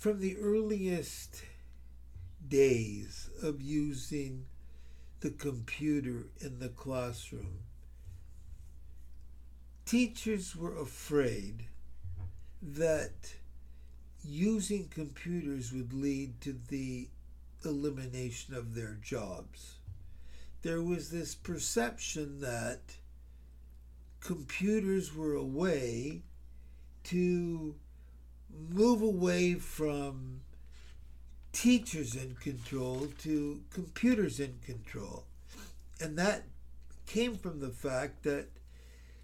from the earliest days of using the computer in the classroom, teachers were afraid that using computers would lead to the elimination of their jobs. There was this perception that computers were a way to move away from teachers in control to computers in control. And that came from the fact that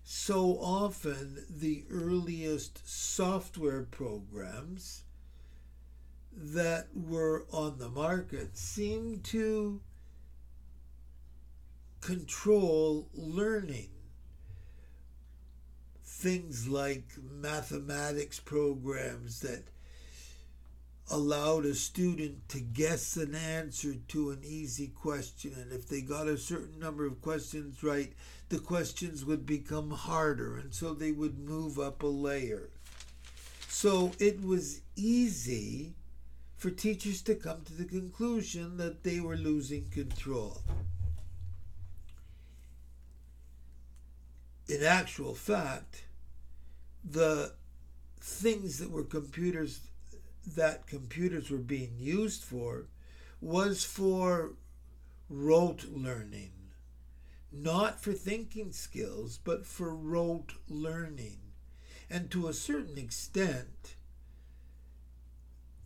so often the earliest software programs that were on the market seemed to control learning. Things like mathematics programs that allowed a student to guess an answer to an easy question. And if they got a certain number of questions right, the questions would become harder. And so they would move up a layer. So it was easy for teachers to come to the conclusion that they were losing control. In actual fact, the things that were computers that computers were being used for was for rote learning, not for thinking skills, but for rote learning. And to a certain extent,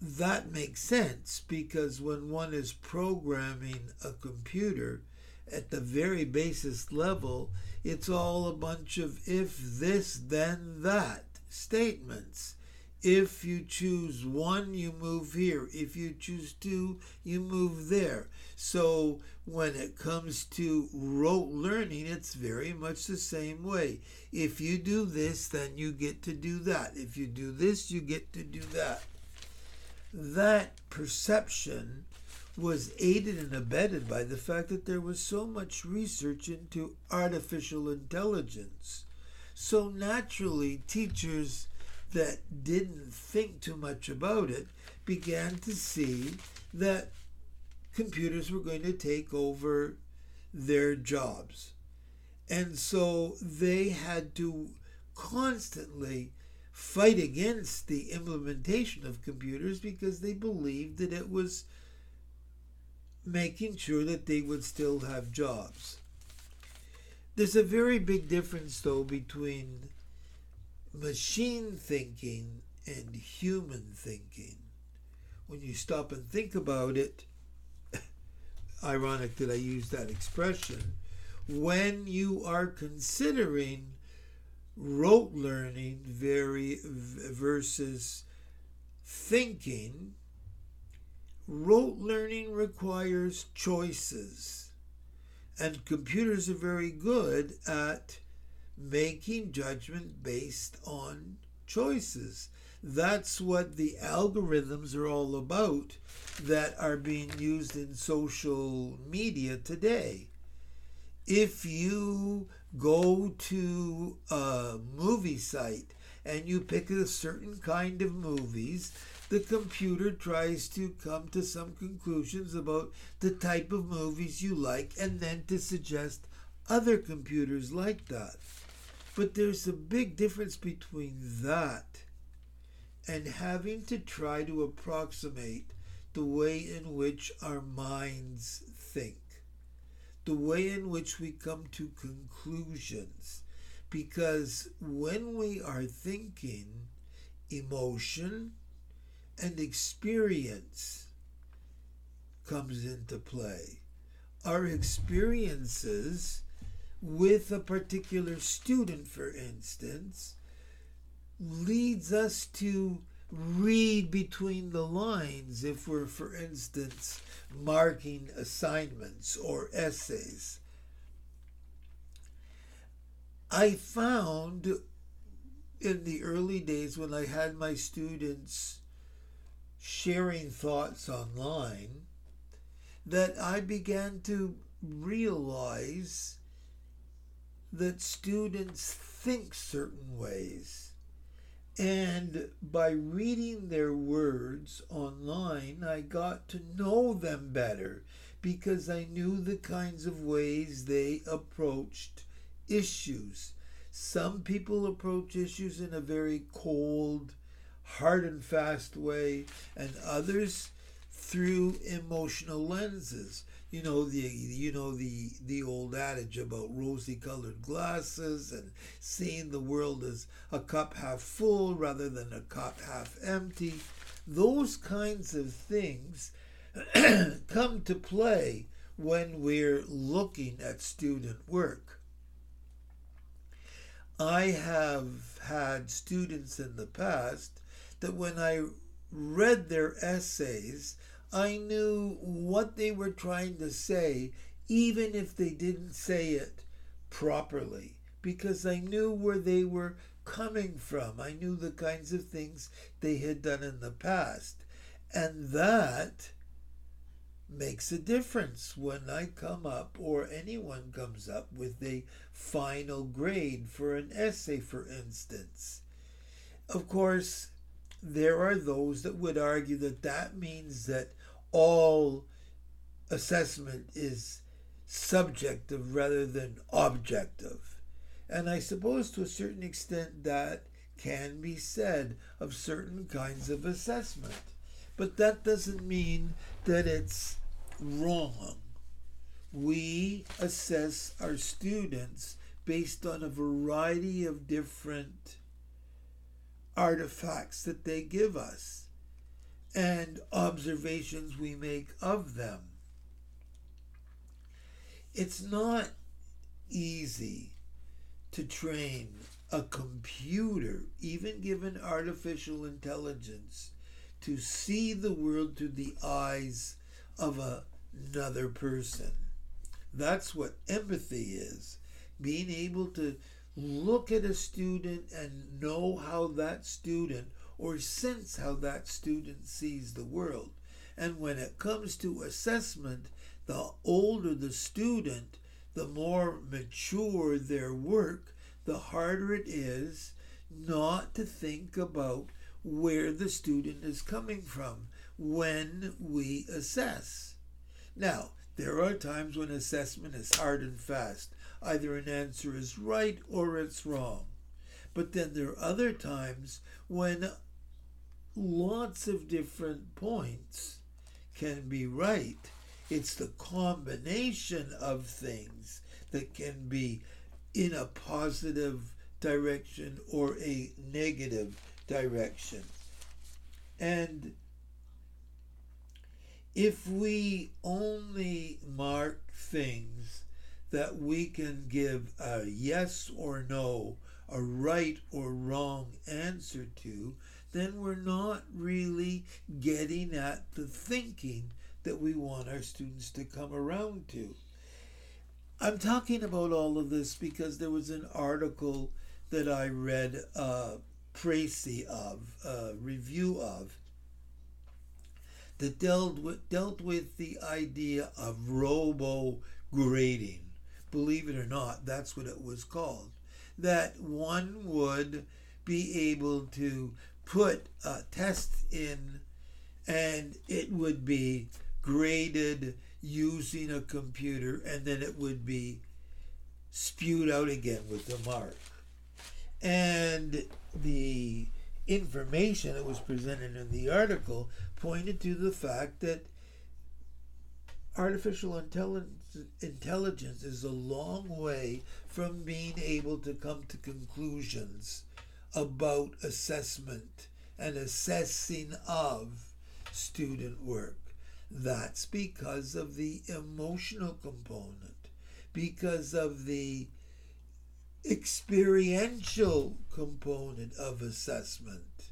that makes sense because when one is programming a computer at the very basis level, it's all a bunch of if this, then that statements. If you choose one, you move here. If you choose two, you move there. So when it comes to rote learning, it's very much the same way. If you do this, then you get to do that. If you do this, you get to do that. That perception was aided and abetted by the fact that there was so much research into artificial intelligence. So naturally, teachers that didn't think too much about it began to see that computers were going to take over their jobs. And so they had to constantly fight against the implementation of computers because they believed that it was making sure that they would still have jobs. There's a very big difference, though, between machine thinking and human thinking. When you stop and think about it, ironic that I use that expression, when you are considering rote learning very versus thinking, rote learning requires choices. And computers are very good at making judgment based on choices. That's what the algorithms are all about that are being used in social media today. If you go to a movie site and you pick a certain kind of movies, the computer tries to come to some conclusions about the type of movies you like and then to suggest other computers like that. But there's a big difference between that and having to try to approximate the way in which our minds think, the way in which we come to conclusions. Because when we are thinking, emotion and experience comes into play. Our experiences with a particular student, for instance, leads us to read between the lines if we're, for instance, marking assignments or essays. I found in the early days when I had my students sharing thoughts online that I began to realize that students think certain ways. And by reading their words online, I got to know them better because I knew the kinds of ways they approached issues. Some people approach issues in a very cold, hard and fast way, and others through emotional lenses. You know the you know the the old adage about rosy colored glasses and seeing the world as a cup half full rather than a cup half empty. Those kinds of things come to play when we're looking at student work. I have had students in the past that when I read their essays, I knew what they were trying to say, even if they didn't say it properly, because I knew where they were coming from. I knew the kinds of things they had done in the past. And that makes a difference when I come up or anyone comes up with a final grade for an essay, for instance. Of course, there are those that would argue that that means that all assessment is subjective rather than objective. And I suppose to a certain extent that can be said of certain kinds of assessment. But that doesn't mean that it's wrong. We assess our students based on a variety of different artifacts that they give us and observations we make of them. It's not easy to train a computer, even given artificial intelligence, to see the world through the eyes of another person. That's what empathy is being able to look at a student and know how that student or sense how that student sees the world. And when it comes to assessment, the older the student, the more mature their work, the harder it is not to think about where the student is coming from when we assess. Now, there are times when assessment is hard and fast. Either an answer is right or it's wrong. But then there are other times when lots of different points can be right. It's the combination of things that can be in a positive direction or a negative direction. And if we only mark things that we can give a yes or no, a right or wrong answer to, then we're not really getting at the thinking that we want our students to come around to. I'm talking about all of this because there was an article that I read uh, précis of, a review of, that dealt with, dealt with the idea of robo grading. Believe it or not, that's what it was called. That one would be able to put a test in and it would be graded using a computer and then it would be spewed out again with the mark. And the information that was presented in the article pointed to the fact that artificial intelligence is a long way from being able to come to conclusions about assessment and assessing of student work. That's because of the emotional component, because of the experiential component of assessment.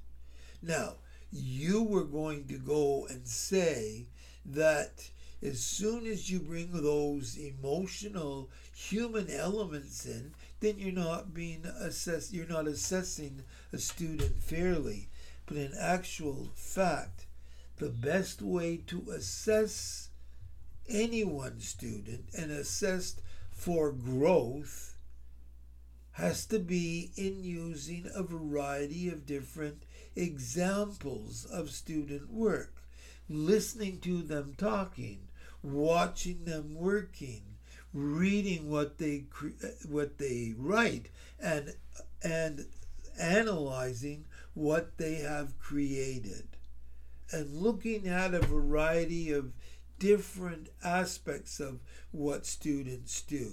Now, you were going to go and say that as soon as you bring those emotional human elements in, then you're not being assessed, you're not assessing a student fairly. But in actual fact, the best way to assess any one student and assess for growth, has to be in using a variety of different examples of student work, listening to them talking, watching them working, reading what they what they write, and and analyzing what they have created, and looking at a variety of different aspects of what students do.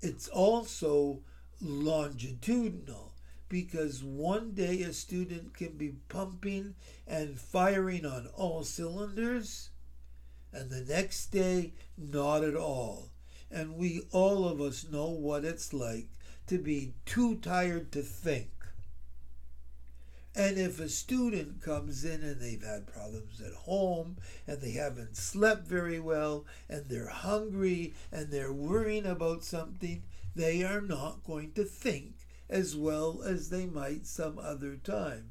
It's also longitudinal because one day a student can be pumping and firing on all cylinders, and the next day, not at all. And we, all of us, know what it's like to be too tired to think. And if a student comes in and they've had problems at home and they haven't slept very well and they're hungry and they're worrying about something, they are not going to think as well as they might some other time.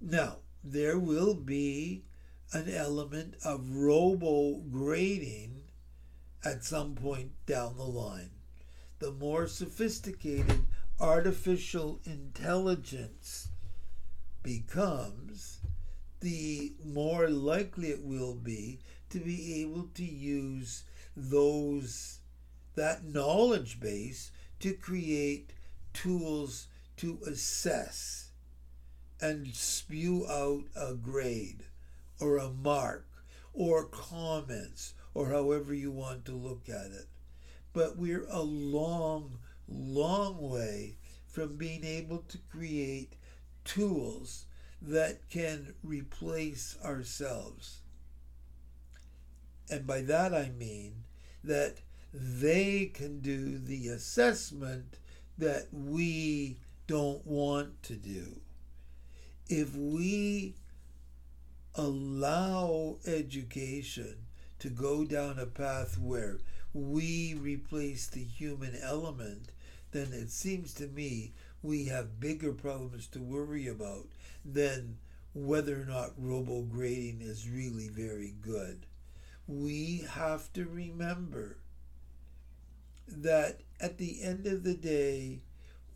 Now, there will be an element of robo grading at some point down the line. The more sophisticated artificial intelligence becomes, the more likely it will be to be able to use those that knowledge base to create tools to assess and spew out a grade or a mark or comments or however you want to look at it. But we're a long, long way from being able to create tools that can replace ourselves. And by that I mean that they can do the assessment that we don't want to do. If we allow education to go down a path where we replace the human element, then it seems to me we have bigger problems to worry about than whether or not robo grading is really very good. We have to remember that at the end of the day,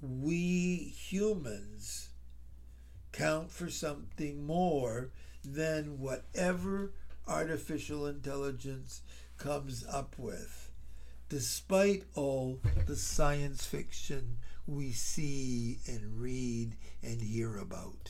we humans count for something more than whatever artificial intelligence comes up with, despite all the science fiction we see and read and hear about.